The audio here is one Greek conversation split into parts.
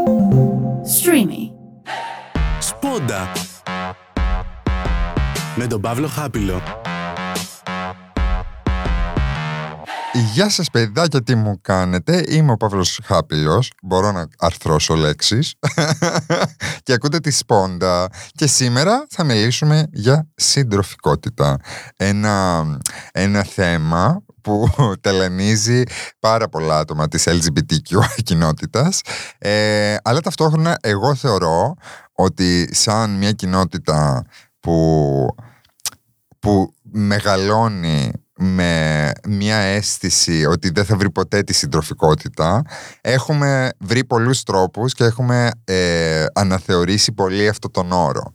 Streamy. Σπόντα. Με τον Παύλο Χάπιλο. Γεια σας παιδάκια, τι μου κάνετε; Είμαι ο Παύλος Χάπιλος. Μπορώ να αρθρώσω λέξεις. και ακούτε τη Σπόντα. Και σήμερα θα μιλήσουμε για συντροφικότητα. Ένα, ένα θέμα που τελενίζει πάρα πολλά άτομα της LGBTQ κοινότητας. Ε, αλλά ταυτόχρονα εγώ θεωρώ ότι σαν μια κοινότητα που, που μεγαλώνει με μια αίσθηση ότι δεν θα βρει ποτέ τη συντροφικότητα έχουμε βρει πολλούς τρόπους και έχουμε ε, αναθεωρήσει πολύ αυτό τον όρο.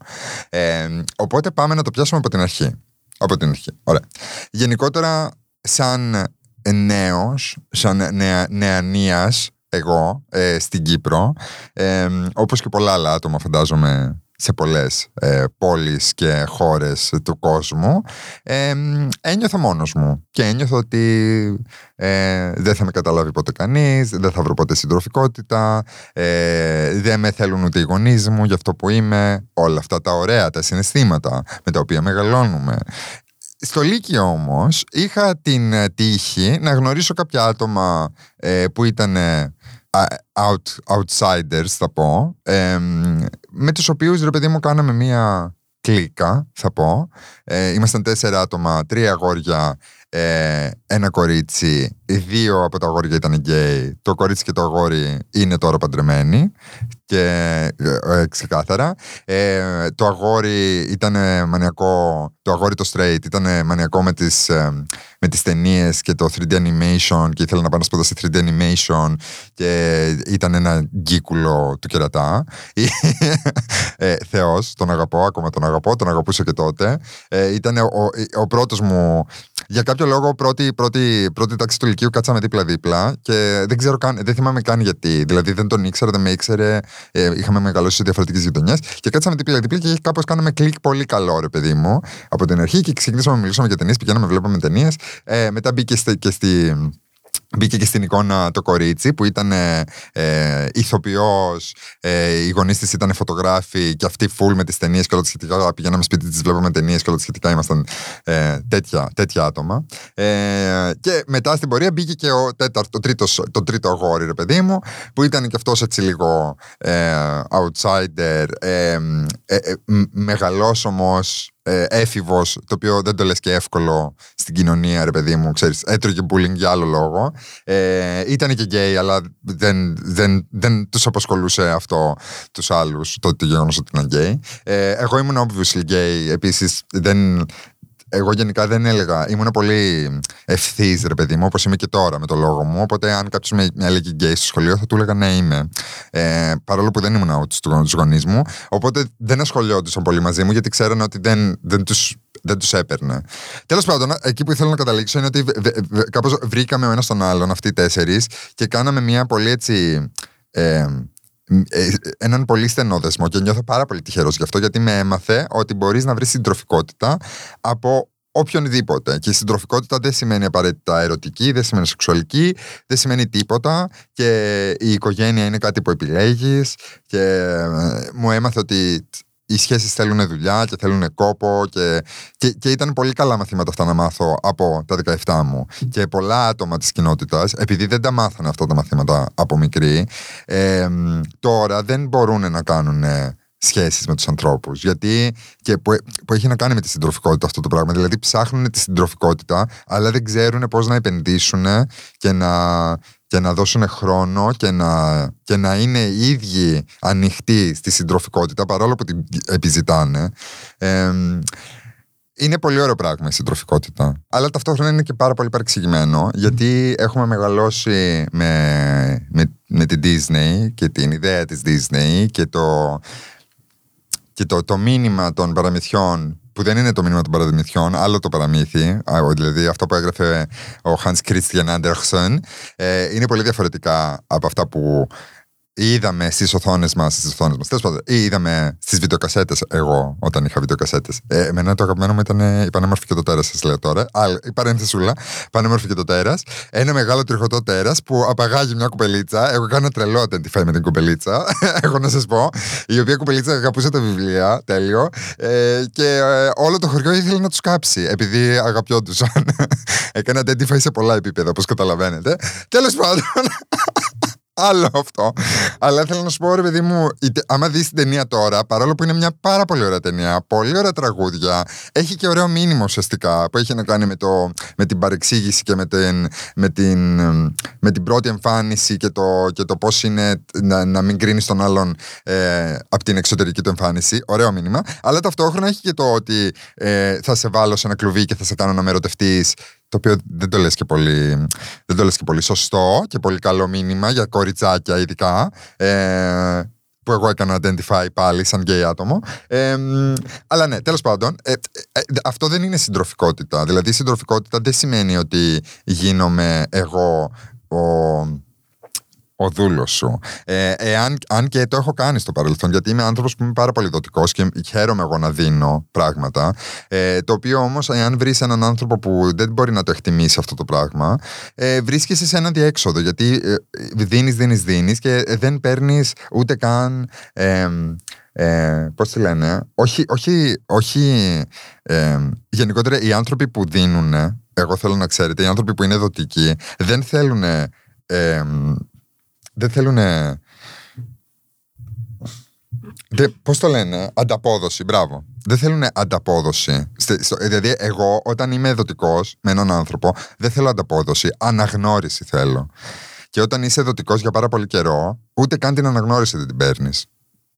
Ε, οπότε πάμε να το πιάσουμε από την αρχή. Από την αρχή, ωραία. Γενικότερα σαν νέος, σαν νεα, νεανίας εγώ ε, στην Κύπρο, ε, όπως και πολλά άλλα άτομα φαντάζομαι σε πολλές ε, πόλεις και χώρες του κόσμου. Ε, ένιωθα μόνος μου και ένιωθα ότι ε, δεν θα με καταλάβει ποτέ κανείς δεν θα βρω ποτέ συντροφικότητα ε, δεν με θέλουν ούτε οι γονείς μου για αυτό που είμαι. Όλα αυτά τα ωραία, τα συναισθήματα με τα οποία μεγαλώνουμε στο Λύκειο όμως είχα την ε, τύχη να γνωρίσω κάποια άτομα ε, που ήταν out, outsiders θα πω με τους οποίους ρε παιδί μου κάναμε μία κλίκα θα πω. Ε, ήμασταν τέσσερα άτομα, τρία αγόρια ε, ένα κορίτσι, δύο από τα αγόρια ήταν γκέι, το κορίτσι και το αγόρι είναι τώρα παντρεμένοι και ε, ε ξεκάθαρα. Ε, το αγόρι ήταν μανιακό, το αγόρι το straight ήταν μανιακό με τις, με τις ταινίες και το 3D animation και ήθελε να πάει να σπουδάσει 3D animation και ήταν ένα γκίκουλο του κερατά. ε, Θεός, τον αγαπώ, ακόμα τον αγαπώ, τον αγαπούσα και τότε. Ε, ήταν ο, ο πρώτος μου για κάποιο λόγο, πρώτη, πρώτη, πρώτη τάξη του Λυκείου κάτσαμε δίπλα-δίπλα και δεν ξέρω καν, δεν θυμάμαι καν γιατί. Δηλαδή δεν τον ήξερα, δεν με ήξερε. Ε, είχαμε μεγαλώσει σε διαφορετικές γειτονιές και κάτσαμε δίπλα-δίπλα και κάπως κάναμε κλικ πολύ καλό, ρε παιδί μου, από την αρχή και ξεκινήσαμε να μιλήσουμε για ταινίες, πηγαίναμε, βλέπαμε ταινίες. Ε, μετά μπήκε και στη Μπήκε και στην εικόνα το κορίτσι που ήταν ε, ε ηθοποιός, ε, οι γονείς της ήταν φωτογράφοι και αυτή φουλ με τις ταινίες και όλα τα σχετικά. Πηγαίναμε σπίτι της, βλέπαμε ταινίες και όλα τα σχετικά. Ήμασταν ε, τέτοια, τέτοια άτομα. Ε, και μετά στην πορεία μπήκε και ο τέταρτο, το, τρίτος, το τρίτο αγόρι ρε παιδί μου που ήταν και αυτός έτσι λίγο ε, outsider ε, μεγάλος όμως ε, έφηβος, το οποίο δεν το λες και εύκολο στην κοινωνία, ρε παιδί μου, ξέρεις, έτρωγε bullying για άλλο λόγο. Ε, ήταν και γκέι, αλλά δεν, δεν, δεν τους απασχολούσε αυτό τους άλλους, το, το γεγονός ότι ήταν γκέι. Ε, εγώ ήμουν obviously gay, επίσης δεν, εγώ γενικά δεν έλεγα. Ήμουν πολύ ευθύς, ρε παιδί μου, όπως είμαι και τώρα με το λόγο μου. Οπότε, αν κάποιος με έλεγε γκέι στο σχολείο, θα του έλεγα ναι, είμαι. Ε, παρόλο που δεν ήμουν out στου γονείς μου. Οπότε δεν ασχολιόντουσαν πολύ μαζί μου, γιατί ξέρανε ότι δεν, δεν τους δεν τους έπαιρνε. Τέλος πάντων, εκεί που ήθελα να καταλήξω είναι ότι κάπως βρήκαμε ο ένας τον άλλον, αυτοί οι τέσσερις, και κάναμε μια πολύ έτσι. Ε, ε, έναν πολύ στενό δεσμό και νιώθω πάρα πολύ τυχερός γι' αυτό γιατί με έμαθε ότι μπορείς να βρεις συντροφικότητα από οποιονδήποτε. Και η συντροφικότητα δεν σημαίνει απαραίτητα ερωτική, δεν σημαίνει σεξουαλική, δεν σημαίνει τίποτα και η οικογένεια είναι κάτι που επιλέγεις και ε, μου έμαθε ότι οι σχέσεις θέλουν δουλειά και θέλουν κόπο και, και, και, ήταν πολύ καλά μαθήματα αυτά να μάθω από τα 17 μου. Και πολλά άτομα της κοινότητας, επειδή δεν τα μάθανε αυτά τα μαθήματα από μικρή, ε, τώρα δεν μπορούν να κάνουν σχέσεις με τους ανθρώπους. Γιατί και που, που έχει να κάνει με τη συντροφικότητα αυτό το πράγμα. Δηλαδή ψάχνουν τη συντροφικότητα αλλά δεν ξέρουν πώς να επενδύσουν και να, και να δώσουν χρόνο και να, και να είναι οι ίδιοι ανοιχτοί στη συντροφικότητα παρόλο που την επιζητάνε είναι πολύ ωραίο πράγμα η συντροφικότητα. Αλλά ταυτόχρονα είναι και πάρα πολύ παρεξηγημένο, γιατί έχουμε μεγαλώσει με, με, με την Disney και την ιδέα της Disney και το, και το, το μήνυμα των παραμυθιών που δεν είναι το μήνυμα των παραμυθιών, άλλο το παραμύθι, δηλαδή αυτό που έγραφε ο Hans Christian Andersen, ε, είναι πολύ διαφορετικά από αυτά που είδαμε στις οθόνες μας, στις οθόνες μας, τέλος πάντων, ή είδαμε στις βιντεοκασέτες, εγώ όταν είχα βιντεοκασέτες. Ε, εμένα το αγαπημένο μου ήταν η Πανέμορφη και το τέρας, σας λέω τώρα. Άλλη, η παρένθεσούλα, Πανέμορφη και το τέρας. Ένα μεγάλο τριχωτό τέρας που απαγάγει μια κουπελίτσα. Εγώ κάνω τρελό identify με την κουπελίτσα, έχω να σας πω. Η οποία κουπελίτσα αγαπούσε τα βιβλία, τέλειο. Ε, και ε, όλο το χωριό ήθελε να τους κάψει, επειδή αγαπιόντουσαν. Έκανα identify σε πολλά επίπεδα, όπως καταλαβαίνετε. Τέλος πάντων. Άλλο αυτό. Αλλά θέλω να σου πω, ρε παιδί μου, άμα δεις την ταινία τώρα, παρόλο που είναι μια πάρα πολύ ωραία ταινία, πολύ ωραία τραγούδια, έχει και ωραίο μήνυμα ουσιαστικά που έχει να κάνει με, το, με την παρεξήγηση και με την, με την, με την πρώτη εμφάνιση και το, και το πώς είναι να, να μην κρίνεις τον άλλον ε, από την εξωτερική του εμφάνιση. Ωραίο μήνυμα. Αλλά ταυτόχρονα έχει και το ότι ε, θα σε βάλω σε ένα κλουβί και θα σε κάνω να με ερωτευτείς το οποίο δεν το λες και πολύ, δεν το λες και πολύ σωστό και πολύ καλό μήνυμα για κοριτσάκια ειδικά ε, που εγώ έκανα identify πάλι σαν γκέι άτομο. Ε, αλλά ναι, τέλος πάντων, ε, ε, αυτό δεν είναι συντροφικότητα. Δηλαδή, η συντροφικότητα δεν σημαίνει ότι γίνομαι εγώ ο ο δούλος σου. Ε, εάν, αν και το έχω κάνει στο παρελθόν, γιατί είμαι άνθρωπος που είμαι πάρα πολύ δοτικός και χαίρομαι εγώ να δίνω πράγματα. Ε, το οποίο όμως, εάν βρεις έναν άνθρωπο που δεν μπορεί να το εκτιμήσει αυτό το πράγμα, ε, βρίσκεσαι σε ένα διέξοδο. Γιατί ε, δίνεις, δίνεις, δίνεις και δεν παίρνεις ούτε καν. Ε, ε, πώς τη λένε, όχι, όχι, όχι ε, γενικότερα οι άνθρωποι που δίνουν, εγώ θέλω να ξέρετε, οι άνθρωποι που είναι δοτικοί δεν θέλουν ε, δεν θέλουν. Πώς το λένε, ανταπόδοση, μπράβο. Δεν θέλουν ανταπόδοση. Δηλαδή, εγώ όταν είμαι εδωτικό με έναν άνθρωπο, δεν θέλω ανταπόδοση. Αναγνώριση θέλω. Και όταν είσαι εδωτικό για πάρα πολύ καιρό, ούτε καν την αναγνώριση δεν την παίρνεις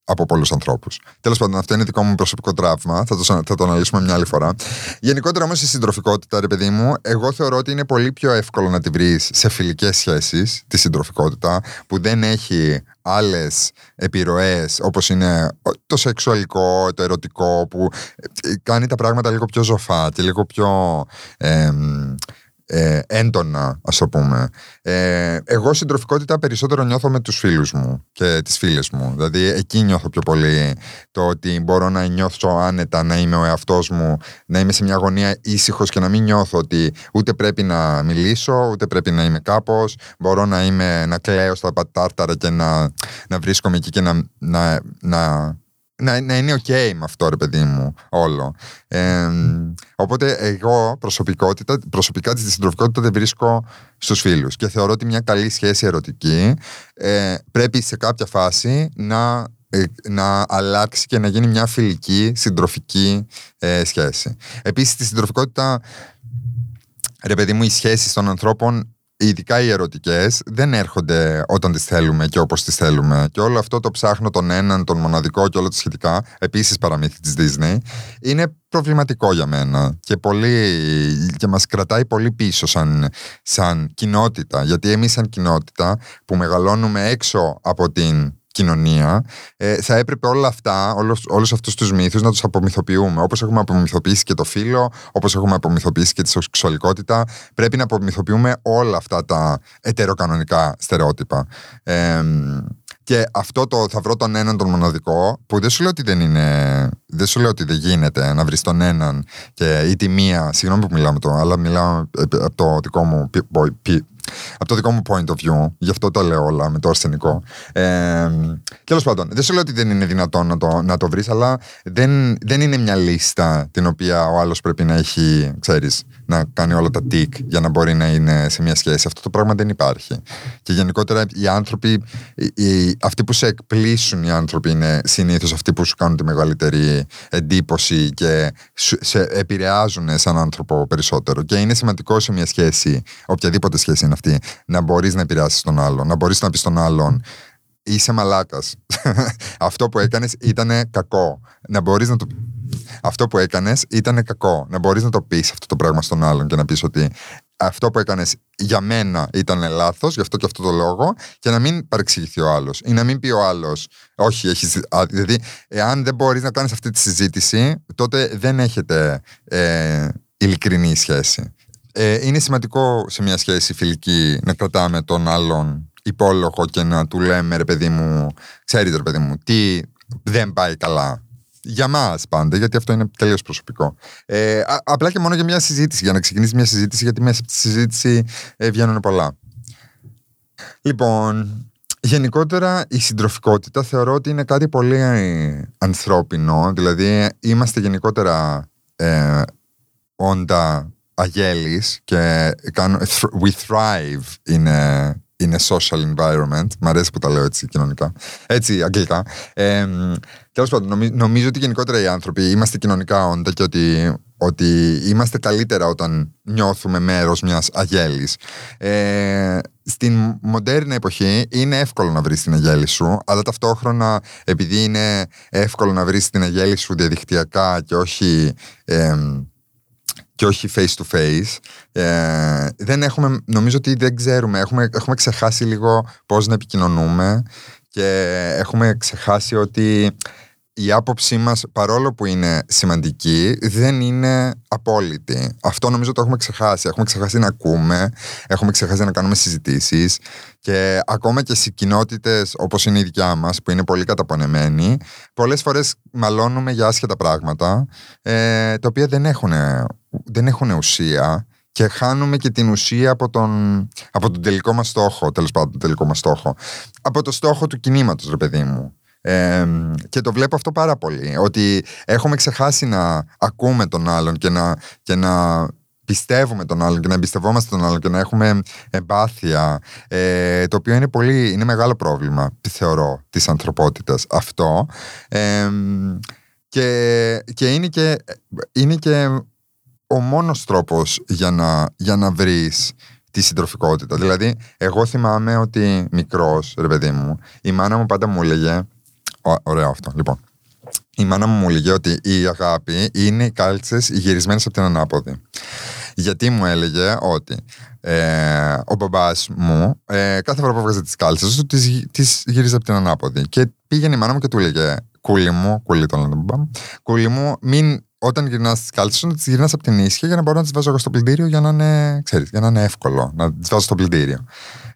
από πολλούς ανθρώπους. Τέλος πάντων, αυτό είναι δικό μου προσωπικό τραύμα. Θα το, θα το αναλύσουμε μια άλλη φορά. Γενικότερα όμως η συντροφικότητα, ρε παιδί μου, εγώ θεωρώ ότι είναι πολύ πιο εύκολο να τη βρεις σε φιλικές σχέσεις, τη συντροφικότητα, που δεν έχει άλλες επιρροές όπως είναι το σεξουαλικό, το ερωτικό, που ε, κάνει τα πράγματα λίγο πιο ζωφά και λίγο πιο. Ε, ε, έντονα, ας το πούμε. Ε, εγώ συντροφικότητα περισσότερο νιώθω με τους φίλους μου και τις φίλες μου. Δηλαδή, εκεί νιώθω πιο πολύ το ότι μπορώ να νιώθω άνετα, να είμαι ο εαυτός μου, να είμαι σε μια γωνία ήσυχος και να μην νιώθω ότι ούτε πρέπει να μιλήσω, ούτε πρέπει να είμαι κάπως. Μπορώ να, είμαι, να κλαίω στα πατάρταρα και να, να βρίσκομαι εκεί και να, να, να να, να είναι ok με αυτό, ρε παιδί μου, όλο. Ε, οπότε εγώ προσωπικότητα, προσωπικά της συντροφικότητα δεν βρίσκω στους φίλους και θεωρώ ότι μια καλή σχέση ερωτική ε, πρέπει σε κάποια φάση να, ε, να αλλάξει και να γίνει μια φιλική, συντροφική ε, σχέση. Επίσης τη συντροφικότητα, ρε παιδί μου, οι σχέσεις των ανθρώπων ειδικά οι ερωτικές, δεν έρχονται όταν τις θέλουμε και όπως τις θέλουμε. Και όλο αυτό το ψάχνω τον έναν, τον μοναδικό και όλα τα σχετικά, επίσης παραμύθι της Disney, είναι προβληματικό για μένα και, πολύ, και μας κρατάει πολύ πίσω σαν, σαν κοινότητα. Γιατί εμείς σαν κοινότητα που μεγαλώνουμε έξω από την κοινωνία, ε, θα έπρεπε όλα αυτά, όλους, όλους αυτούς τους μύθους να τους απομυθοποιούμε. Όπως έχουμε απομυθοποιήσει και το φύλλο, όπως έχουμε απομυθοποιήσει και τη σεξουαλικότητα, πρέπει να απομυθοποιούμε όλα αυτά τα ετεροκανονικά στερεότυπα. Ε, και αυτό το θα βρω τον έναν τον μοναδικό, που δεν σου λέω ότι δεν είναι. Δεν σου λέω ότι δεν γίνεται να βρεις τον έναν και ή τη μία. Συγγνώμη που μιλάω με το, αλλά μιλάω από το δικό μου από το δικό μου point of view, γι' αυτό το λέω όλα με το αρσενικό. Ε, Τέλος πάντων, δεν σου λέω ότι δεν είναι δυνατόν να το, να το βρεις, αλλά δεν, δεν είναι μια λίστα την οποία ο άλλος πρέπει να έχει, ξέρεις, να κάνει όλα τα τικ για να μπορεί να είναι σε μια σχέση. Αυτό το πράγμα δεν υπάρχει. Και γενικότερα οι άνθρωποι, οι, αυτοί που σε εκπλήσουν οι άνθρωποι είναι συνήθως αυτοί που σου κάνουν τη μεγαλύτερη εντύπωση και σε επηρεάζουν σαν άνθρωπο περισσότερο. Και είναι σημαντικό σε μια σχέση, οποιαδήποτε σχέση είναι αυτή, να μπορείς να επηρεάσεις τον άλλον, να μπορείς να πεις στον άλλον είσαι μαλάκας. Αυτό που έκανες ήταν κακό. Να μπορείς να το. Αυτό που έκανες ήταν κακό. Να μπορείς να το πεις αυτό το πράγμα στον άλλον και να πεις ότι αυτό που έκανες για μένα ήταν λάθος, γι' αυτό και αυτό το λόγο, και να μην παρεξηγηθεί ο άλλος. Ή να μην πει ο άλλος, Όχι, έχει. Δηλαδή, εάν δεν μπορείς να κάνεις αυτή τη συζήτηση, τότε δεν έχετε ε, ειλικρινή σχέση. Ε, είναι σημαντικό σε μια σχέση φιλική να κρατάμε τον άλλον υπόλογο και να του λέμε ρε παιδί μου, ξέρετε ρε παιδί μου, τι δεν πάει καλά. Για μας πάντα, γιατί αυτό είναι τελείως προσωπικό. Ε, απλά και μόνο για μια συζήτηση, για να ξεκινήσει μια συζήτηση, γιατί μέσα από τη συζήτηση ε, βγαίνουν πολλά. Λοιπόν, γενικότερα η συντροφικότητα θεωρώ ότι είναι κάτι πολύ ανθρώπινο. Δηλαδή, είμαστε γενικότερα ε, όντα αγέλης και we thrive in a, in a social environment. Μ' αρέσει που τα λέω έτσι κοινωνικά. Έτσι, αγγλικά. Ε, Τέλος πάντων, νομίζω, ότι γενικότερα οι άνθρωποι είμαστε κοινωνικά όντα και ότι, ότι είμαστε καλύτερα όταν νιώθουμε μέρος μιας αγέλης. Ε, στην μοντέρνα εποχή είναι εύκολο να βρεις την αγέλη σου, αλλά ταυτόχρονα επειδή είναι εύκολο να βρεις την αγέλη σου διαδικτυακά και όχι. Ε, και όχι face to face. Ε, δεν έχουμε, νομίζω ότι δεν ξέρουμε, έχουμε, έχουμε ξεχάσει λίγο πώς να επικοινωνούμε και έχουμε ξεχάσει ότι η άποψή μας παρόλο που είναι σημαντική δεν είναι απόλυτη. Αυτό νομίζω το έχουμε ξεχάσει. Έχουμε ξεχάσει να ακούμε, έχουμε ξεχάσει να κάνουμε συζητήσεις και ακόμα και σε κοινότητες όπως είναι η δικιά μας που είναι πολύ καταπονεμένοι πολλές φορές μαλώνουμε για άσχετα πράγματα ε, τα οποία δεν έχουν, δεν έχουν ουσία και χάνουμε και την ουσία από τον, από τον τελικό μας στόχο, τέλος πάντων τον τελικό μας στόχο. Από το στόχο του κινήματος, ρε παιδί μου και το βλέπω αυτό πάρα πολύ. Ότι έχουμε ξεχάσει να ακούμε τον άλλον και να, και να πιστεύουμε τον άλλον και να εμπιστευόμαστε τον άλλον και να έχουμε εμπάθεια. Ε, το οποίο είναι πολύ, είναι μεγάλο πρόβλημα, θεωρώ, της ανθρωπότητας αυτό. και, και, είναι και είναι και ο μόνος τρόπος για να, για να βρεις τη συντροφικότητα. Δηλαδή, εγώ θυμάμαι ότι μικρός, ρε παιδί μου, η μάνα μου πάντα μου έλεγε Ωραίο αυτό. Λοιπόν, η μάνα μου μου έλεγε ότι η αγάπη είναι οι κάλτσες γυρισμένες από την ανάποδη. Γιατί μου έλεγε ότι ε, ο μπαμπάς μου ε, κάθε φορά που έβγαζε τις κάλτσες του τις γύριζε από την ανάποδη. Και πήγαινε η μάνα μου και του έλεγε Κούλι μου, κούλι τον λένε μπαμπά μου, κούλι μου, μην όταν γυρνάς τι κάλτσε σου, να τις γυρνάς από την ίσια για να μπορώ να τις βάζω εγώ στο πλυντήριο για να είναι, ξέρεις, για να είναι εύκολο να τις βάζω στο πλυντήριο.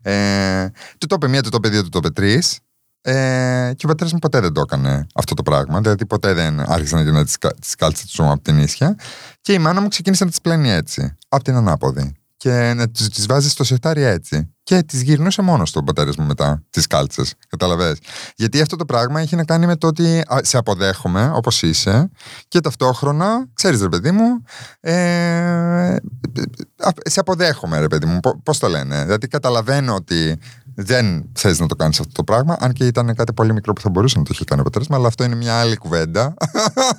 Ε, του το είπε μία, του το είπε δύο, του το είπε τρεις. Ε, και ο πατέρας μου ποτέ δεν το έκανε αυτό το πράγμα. Δηλαδή ποτέ δεν άρχισε να γίνει τις κάλτσε του από την ίσια. Και η μάνα μου ξεκίνησε να τις πλένει έτσι, από την ανάποδη. Και να τις βάζει στο σετάρι έτσι. Και τις γυρνούσε μόνος του ο πατέρα μου μετά, τις κάλτσες. Καταλαβέ. Γιατί αυτό το πράγμα έχει να κάνει με το ότι σε αποδέχομαι όπως είσαι και ταυτόχρονα, ξέρεις ρε παιδί μου, ε, σε αποδέχομαι ρε παιδί μου. Πώς το λένε. Δηλαδή καταλαβαίνω ότι δεν θες να το κάνεις αυτό το πράγμα, αν και ήταν κάτι πολύ μικρό που θα μπορούσε να το έχει κάνει ο πατέρας αλλά αυτό είναι μια άλλη κουβέντα.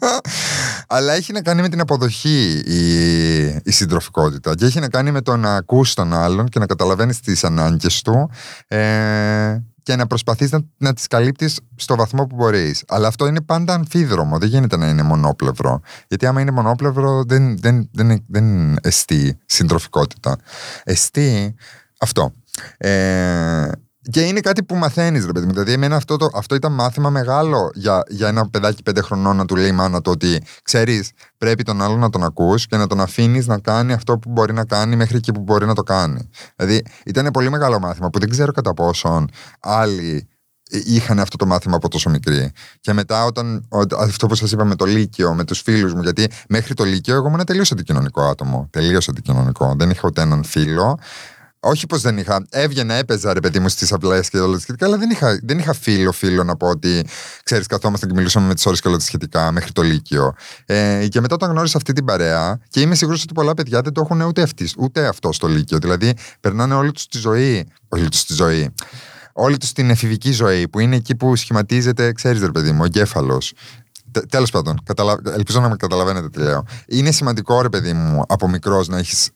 αλλά έχει να κάνει με την αποδοχή η, η συντροφικότητα και έχει να κάνει με το να ακούς τον άλλον και να καταλαβαίνεις τις ανάγκες του ε, και να προσπαθείς να, να τις καλύπτεις στο βαθμό που μπορείς. Αλλά αυτό είναι πάντα αμφίδρομο, δεν γίνεται να είναι μονόπλευρο. Γιατί άμα είναι μονόπλευρο δεν, δεν, δεν, δεν εστί συντροφικότητα. Εστί αυτό. Ε, και είναι κάτι που μαθαίνεις, ρε παιδί μου. Δηλαδή, εμένα αυτό, το, αυτό ήταν μάθημα μεγάλο για, για ένα παιδάκι πέντε χρονών να του λέει η μάνα του ότι ξέρεις, πρέπει τον άλλον να τον ακούς και να τον αφήνεις να κάνει αυτό που μπορεί να κάνει μέχρι εκεί που μπορεί να το κάνει. Δηλαδή, ήταν πολύ μεγάλο μάθημα που δεν ξέρω κατά πόσον άλλοι είχαν αυτό το μάθημα από τόσο μικρή. Και μετά, όταν, αυτό που σας είπα με το Λύκειο, με τους φίλους μου, γιατί μέχρι το Λύκειο εγώ ήμουν τελείως αντικοινωνικό άτομο. Τελείως αντικοινωνικό. Δεν είχα ούτε έναν φίλο. Όχι πως δεν είχα. Έβγαινα, έπαιζα ρε παιδί μου στις απλές και όλα τα σχετικά, αλλά δεν είχα, δεν είχα φίλο, φίλο να πω ότι ξέρεις, καθόμαστε και μιλούσαμε με τις ώρες και όλα τα σχετικά μέχρι το Λύκειο. Ε, και μετά όταν γνώρισα αυτή την παρέα, και είμαι σίγουρος ότι πολλά παιδιά δεν το έχουν ούτε, αυτοί, ούτε αυτό στο Λύκειο. Δηλαδή, περνάνε όλη τους τη ζωή. Όλη τους τη ζωή. Όλη τους την εφηβική ζωή, που είναι εκεί που σχηματίζεται, ξέρεις, ρε παιδί μου, ο εγκέφαλος. Τέλος πάντων, καταλα... ελπίζω να με καταλαβαίνετε τι λέω. Είναι σημαντικό, ρε παιδί μου, από μικρός να έχεις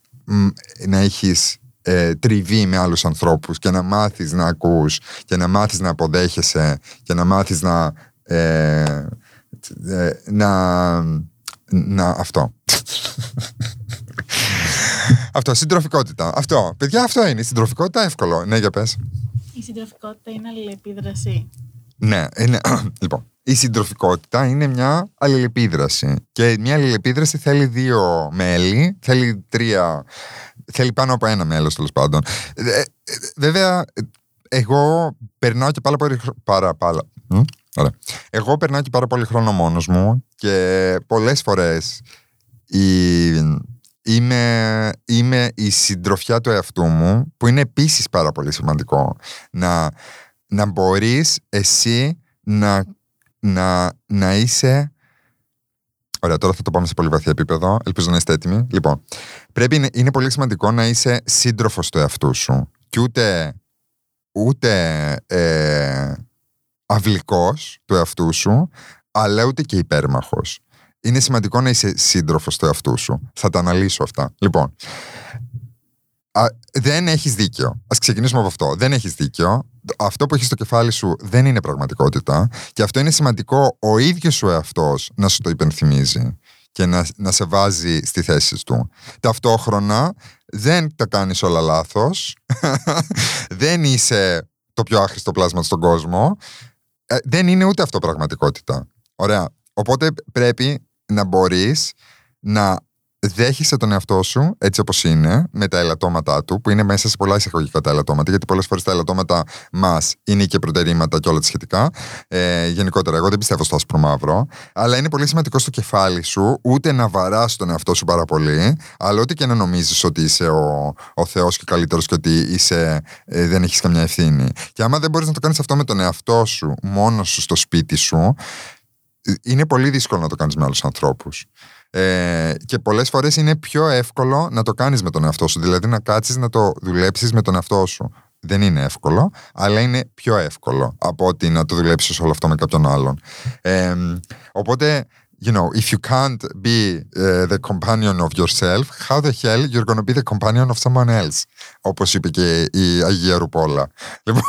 να έχεις ε, τριβή με άλλους ανθρώπους και να μάθεις να ακούς και να μάθεις να αποδέχεσαι και να μάθεις να ε, ε να, να αυτό. Αυτό, συντροφικότητα. Αυτό, παιδιά αυτό είναι, η συντροφικότητα εύκολο. Ναι για πες. Η συντροφικότητα είναι αλληλεπίδραση. Ναι, είναι, λοιπόν η συντροφικότητα είναι μια αλληλεπίδραση και μια αλληλεπίδραση θέλει δύο μέλη, θέλει τρία θέλει πάνω από ένα μέλος τέλος πάντων. Ε, ε, βέβαια, εγώ περνάω και πάρα πολύ, πάρα, πάρα, μ, ωραία. Εγώ περνάω και πάρα πολύ χρόνο μόνος μου και πολλές φορές η, είμαι, είμαι η συντροφιά του εαυτού μου που είναι επίσης πάρα πολύ σημαντικό να, να μπορείς εσύ να, να, να είσαι Ωραία, τώρα θα το πάμε σε πολύ βαθύ επίπεδο. Ελπίζω να είστε έτοιμοι. Λοιπόν, πρέπει, είναι, είναι πολύ σημαντικό να είσαι σύντροφος του εαυτού σου. Και ούτε, ούτε ε, αυλικός του εαυτού σου, αλλά ούτε και υπέρμαχος. Είναι σημαντικό να είσαι σύντροφος του εαυτού σου. Θα τα αναλύσω αυτά. Λοιπόν, α, δεν έχεις δίκιο. Ας ξεκινήσουμε από αυτό. Δεν έχεις δίκιο. Αυτό που έχεις στο κεφάλι σου δεν είναι πραγματικότητα. Και αυτό είναι σημαντικό ο ίδιος σου εαυτός να σου το υπενθυμίζει και να, να σε βάζει στη θέση του. Ταυτόχρονα δεν τα κάνεις όλα λάθος. δεν είσαι το πιο άχρηστο πλάσμα στον κόσμο. Ε, δεν είναι ούτε αυτό πραγματικότητα. Ωραία. Οπότε πρέπει να μπορείς να δέχεσαι τον εαυτό σου έτσι όπως είναι, με τα ελαττώματά του, που είναι μέσα σε πολλά εισαγωγικά τα ελαττώματα, γιατί πολλές φορές τα ελαττώματα μας είναι και προτερήματα και όλα τα σχετικά. Ε, γενικότερα, εγώ δεν πιστεύω στο άσπρο μαύρο, αλλά είναι πολύ σημαντικό στο κεφάλι σου ούτε να βαράς τον εαυτό σου πάρα πολύ, αλλά ούτε και να νομίζεις ότι είσαι ο, ο Θεός και καλύτερος και ότι είσαι, ε, δεν έχεις καμιά ευθύνη. Και άμα δεν μπορείς να το κάνεις αυτό με τον εαυτό σου, μόνος σου στο σπίτι σου, είναι πολύ δύσκολο να το κάνεις με άλλους ανθρώπους. Ε, και πολλές φορές είναι πιο εύκολο να το κάνεις με τον εαυτό σου, δηλαδή να κάτσεις να το δουλέψεις με τον εαυτό σου. Δεν είναι εύκολο, αλλά είναι πιο εύκολο από ότι να το δουλέψεις όλο αυτό με κάποιον άλλον. Ε, οπότε, you know, if you can't be uh, the companion of yourself, how the hell you're going to be the companion of someone else, όπως είπε και η Αγία Ρουπόλα. Λοιπόν,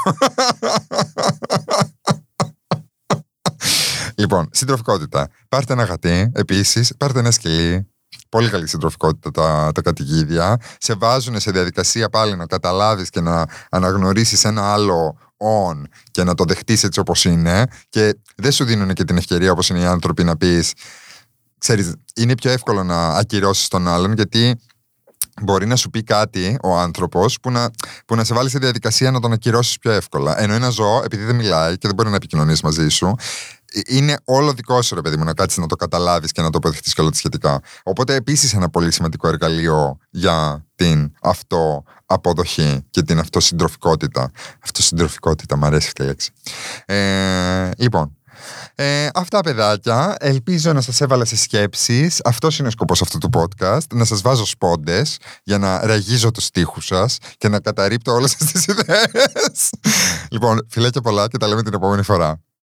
Λοιπόν, συντροφικότητα. Πάρτε ένα γατί, επίσης, πάρτε ένα σκυλί. Πολύ καλή συντροφικότητα τα, τα κατοικίδια. Σε βάζουν σε διαδικασία πάλι να καταλάβεις και να αναγνωρίσεις ένα άλλο on και να το δεχτείς έτσι όπως είναι. Και δεν σου δίνουν και την ευκαιρία, όπως είναι οι άνθρωποι, να πεις. Ξέρεις, είναι πιο εύκολο να ακυρώσεις τον άλλον γιατί μπορεί να σου πει κάτι ο άνθρωπος που να, που να σε βάλει σε διαδικασία να τον ακυρώσεις πιο εύκολα. Ενώ ένα ζώο, επειδή δεν μιλάει και δεν μπορεί να επικοινωνήσει μαζί σου, ε, είναι όλο δικό σου, ρε παιδί μου, να κάτσεις να το καταλάβεις και να το αποδεχτείς και όλα τα σχετικά. Οπότε επίσης ένα πολύ σημαντικό εργαλείο για την αυτοαποδοχή και την αυτοσυντροφικότητα. Αυτοσυντροφικότητα, μου αρέσει αυτή η λέξη. Ε, λοιπόν, ε, αυτά παιδάκια, ελπίζω να σας έβαλα σε σκέψεις Αυτός είναι ο σκοπός αυτού του podcast Να σας βάζω σπόντες για να ραγίζω τους στίχους σας Και να καταρρύπτω όλες σας τις ιδέες Λοιπόν, φιλάκια πολλά και τα λέμε την επόμενη φορά